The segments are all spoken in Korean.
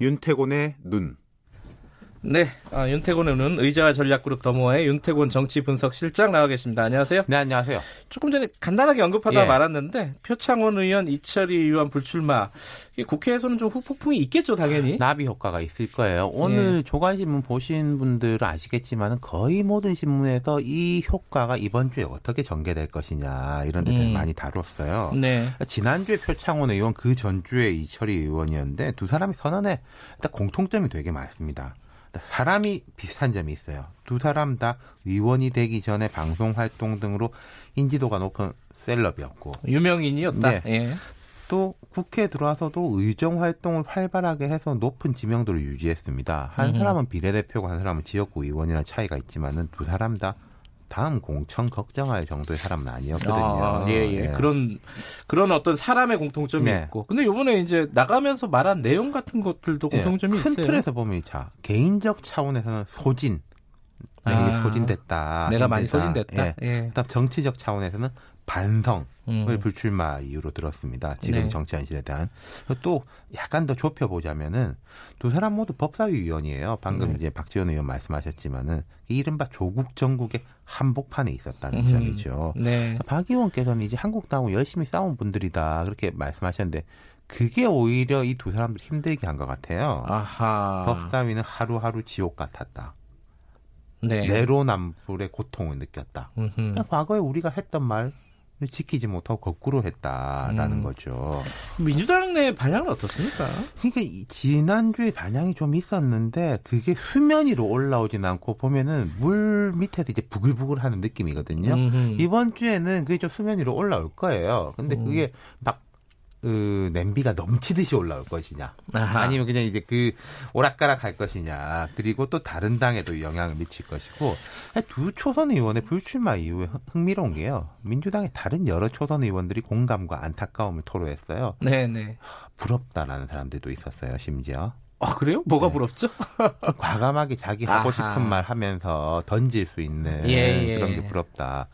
윤태곤의 눈. 네, 아, 윤태곤의 눈 의자와 전략그룹 더모아의 윤태곤 정치분석실장 나와 계십니다. 안녕하세요. 네, 안녕하세요. 조금 전에 간단하게 언급하다 예. 말았는데 표창원 의원, 이철희 의원 불출마 국회에서는 좀 후폭풍이 있겠죠, 당연히. 나비 효과가 있을 거예요. 오늘 예. 조간신문 보신 분들은 아시겠지만 거의 모든 신문에서 이 효과가 이번 주에 어떻게 전개될 것이냐 이런 데들 음. 많이 다뤘어요. 네. 지난주에 표창원 의원 그 전주에 이철희 의원이었는데 두 사람이 선언에 일단 공통점이 되게 많습니다. 사람이 비슷한 점이 있어요. 두 사람 다 의원이 되기 전에 방송 활동 등으로 인지도가 높은 셀럽이었고 유명인이었다. 네. 예. 또 국회에 들어와서도 의정 활동을 활발하게 해서 높은 지명도를 유지했습니다. 한 사람은 비례대표고 한 사람은 지역구 의원이라는 차이가 있지만은 두 사람 다 다음 공천 걱정할 정도의 사람은 아니었거든요. 아, 예, 예, 예. 그런 그런 어떤 사람의 공통점이 네. 있고. 근데 이번에 이제 나가면서 말한 내용 같은 것들도 예, 공통점이 큰 있어요. 큰 틀에서 보면 자 개인적 차원에서는 소진. 아, 소진됐다. 내가 많이 소진됐다. 예. 예. 그다음 정치적 차원에서는 반성을 음. 불출마 이유로 들었습니다. 지금 네. 정치 현실에 대한 또 약간 더 좁혀보자면은 두 사람 모두 법사위 위원이에요. 방금 음. 이제 박지원 의원 말씀하셨지만은 이른바 조국 전국의 한복판에 있었다는 음. 점이죠. 네. 박 의원께서는 이제 한국당하고 열심히 싸운 분들이다 그렇게 말씀하셨는데 그게 오히려 이 두 사람들 힘들게 한 것 같아요. 아하. 법사위는 하루하루 지옥 같았다. 네. 내로남불의 고통을 느꼈다. 과거에 우리가 했던 말 지키지 못하고 거꾸로 했다라는 음. 거죠. 민주당 내 반향은 어떻습니까? 그러니까 지난주에 반향이 좀 있었는데 그게 수면 위로 올라오진 않고 보면은 물 밑에서 이제 부글부글 하는 느낌이거든요. 음흠. 이번 주에는 그게 좀 수면 위로 올라올 거예요. 근데 음. 그게 막 그 냄비가 넘치듯이 올라올 것이냐 아하. 아니면 그냥 이제 그 오락가락 할 것이냐 그리고 또 다른 당에도 영향을 미칠 것이고 두 초선 의원의 불출마 이후에 흥미로운 게요 민주당의 다른 여러 초선 의원들이 공감과 안타까움을 토로했어요 네네 부럽다라는 사람들도 있었어요 심지어 아 그래요? 뭐가 네. 부럽죠? 과감하게 자기 하고 아하. 싶은 말 하면서 던질 수 있는 예, 예. 그런 게 부럽다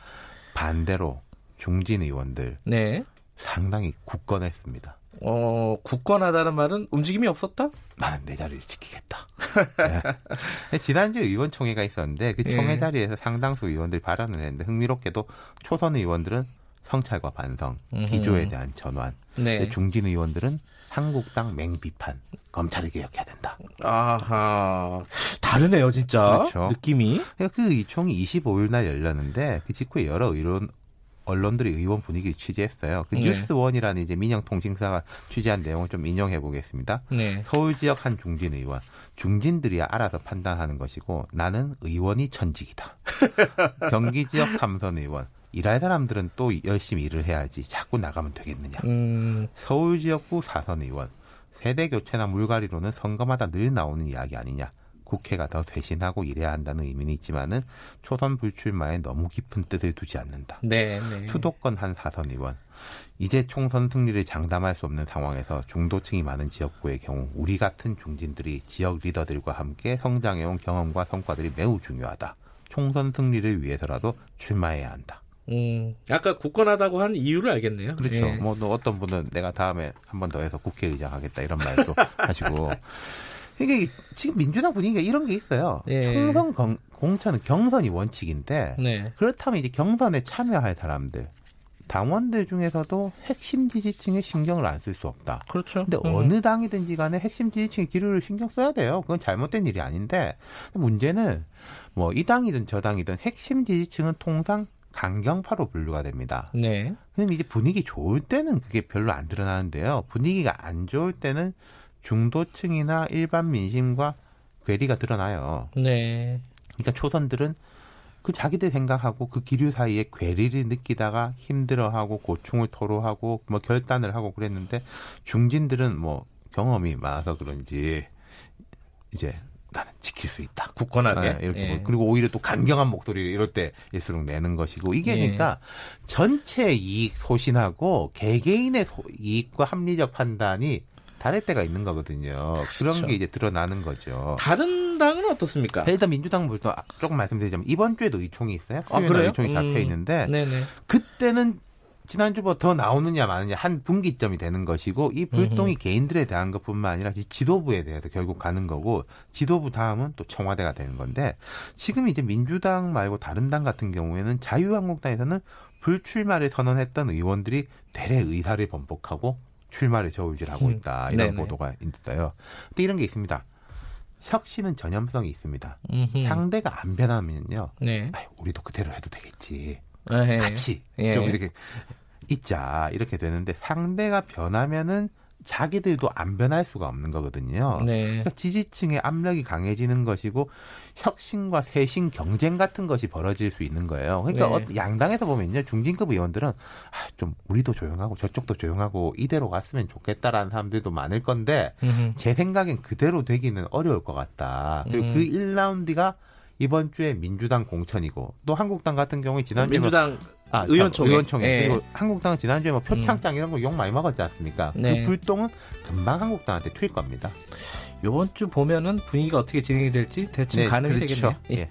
반대로 중진 의원들 네. 상당히 굳건했습니다. 어, 굳건하다는 말은 움직임이 없었다? 나는 내 자리를 지키겠다. 네. 지난주 의원총회가 있었는데 그 총회 예. 자리에서 상당수 의원들이 발언을 했는데 흥미롭게도 초선 의원들은 성찰과 반성, 기조에 대한 전환, 네. 중진 의원들은 한국당 맹비판, 검찰을 개혁해야 된다. 아하, 다르네요, 진짜. 그렇죠. 느낌이. 그 의총이 25일 날 열렸는데 그 직후에 여러 의원 언론들이 의원 분위기를 취재했어요. 그 네. 뉴스원이라는 이제 민영 통신사가 취재한 내용을 좀 인용해 보겠습니다. 네. 서울 지역 한 중진 의원, 중진들이 알아서 판단하는 것이고 나는 의원이 천직이다. 경기 지역 삼선 의원, 일할 사람들은 또 열심히 일을 해야지 자꾸 나가면 되겠느냐. 음. 서울 지역구 사선 의원, 세대 교체나 물갈이로는 선거마다 늘 나오는 이야기 아니냐. 국회가 더 쇄신하고 일해야 한다는 의미는 있지만은 초선 불출마에 너무 깊은 뜻을 두지 않는다. 네, 네. 수도권 한 사선 의원. 이제 총선 승리를 장담할 수 없는 상황에서 중도층이 많은 지역구의 경우 우리 같은 중진들이 지역 리더들과 함께 성장해온 경험과 성과들이 매우 중요하다. 총선 승리를 위해서라도 출마해야 한다. 음, 아까 굳건하다고 한 이유를 알겠네요. 그렇죠. 예. 뭐 어떤 분은 내가 다음에 한 번 더 해서 국회의장 하겠다 이런 말도 하시고 이게 지금 민주당 분위기가 이런 게 있어요. 네. 총선 공, 공천은 경선이 원칙인데 네. 그렇다면 이제 경선에 참여할 사람들 당원들 중에서도 핵심 지지층에 신경을 안 쓸 수 없다. 그렇죠. 근데 음. 어느 당이든지 간에 핵심 지지층의 기류를 신경 써야 돼요. 그건 잘못된 일이 아닌데 문제는 뭐 이 당이든 저 당이든 핵심 지지층은 통상 강경파로 분류가 됩니다. 네. 그럼 이제 분위기 좋을 때는 그게 별로 안 드러나는데요. 분위기가 안 좋을 때는 중도층이나 일반 민심과 괴리가 드러나요. 네. 그러니까 초선들은 그 자기들 생각하고 그 기류 사이에 괴리를 느끼다가 힘들어하고 고충을 토로하고 뭐 결단을 하고 그랬는데 중진들은 뭐 경험이 많아서 그런지 이제 나는 지킬 수 있다. 굳건하게 네, 이렇게 예. 뭐 그리고 오히려 또 강경한 목소리를 이럴 때일수록 내는 것이고 이게 예. 그러니까 전체 이익 소신하고 개개인의 소, 이익과 합리적 판단이 다를 때가 있는 거거든요. 그렇죠. 그런 게 이제 드러나는 거죠. 다른 당은 어떻습니까? 일단 민주당부터 조금 말씀드리자면 이번 주에도 의총이 있어요. 아, 그래요? 의총이 잡혀 음. 있는데 음, 그때는 지난주보다 더 나오느냐 마느냐 한 분기점이 되는 것이고 이 불똥이 음흠. 개인들에 대한 것뿐만 아니라 지도부에 대해서 결국 가는 거고 지도부 다음은 또 청와대가 되는 건데 지금 이제 민주당 말고 다른 당 같은 경우에는 자유한국당에서는 불출마를 선언했던 의원들이 대래 의사를 번복하고 출마를 저울질하고 음. 있다 이런 음. 보도가 있어요. 근데 이런 게 있습니다. 혁신은 전염성이 있습니다. 음흠. 상대가 안 변하면요. 네. 아유, 우리도 그대로 해도 되겠지. 에헤. 같이 예. 좀 이렇게 있자 이렇게 되는데 상대가 변하면은 자기들도 안 변할 수가 없는 거거든요. 네. 그러니까 지지층의 압력이 강해지는 것이고 혁신과 쇄신 경쟁 같은 것이 벌어질 수 있는 거예요. 그러니까 네. 양당에서 보면요 중진급 의원들은 아, 좀 우리도 조용하고 저쪽도 조용하고 이대로 갔으면 좋겠다라는 사람들도 많을 건데 음흠. 제 생각엔 그대로 되기는 어려울 것 같다. 그리고 음. 그 1라운드가 이번 주에 민주당 공천이고 또 한국당 같은 경우에 지난주에 뭐 민주당 아, 의원총회. 의원총회. 네. 그리고 한국당은 지난주에 뭐 표창장 음. 이런 거 욕 많이 먹었지 않습니까? 그 네. 그 불똥은 금방 한국당한테 튈 겁니다. 요번 주 보면은 분위기가 어떻게 진행이 될지 대충 네, 가능이 그렇죠. 되겠네요. 예. 예.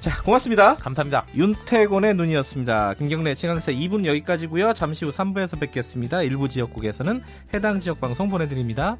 자, 고맙습니다. 감사합니다. 윤태곤의 눈이었습니다. 김경래 최강사 2분 여기까지고요. 잠시 후 3부에서 뵙겠습니다. 일부 지역국에서는 해당 지역 방송 보내드립니다.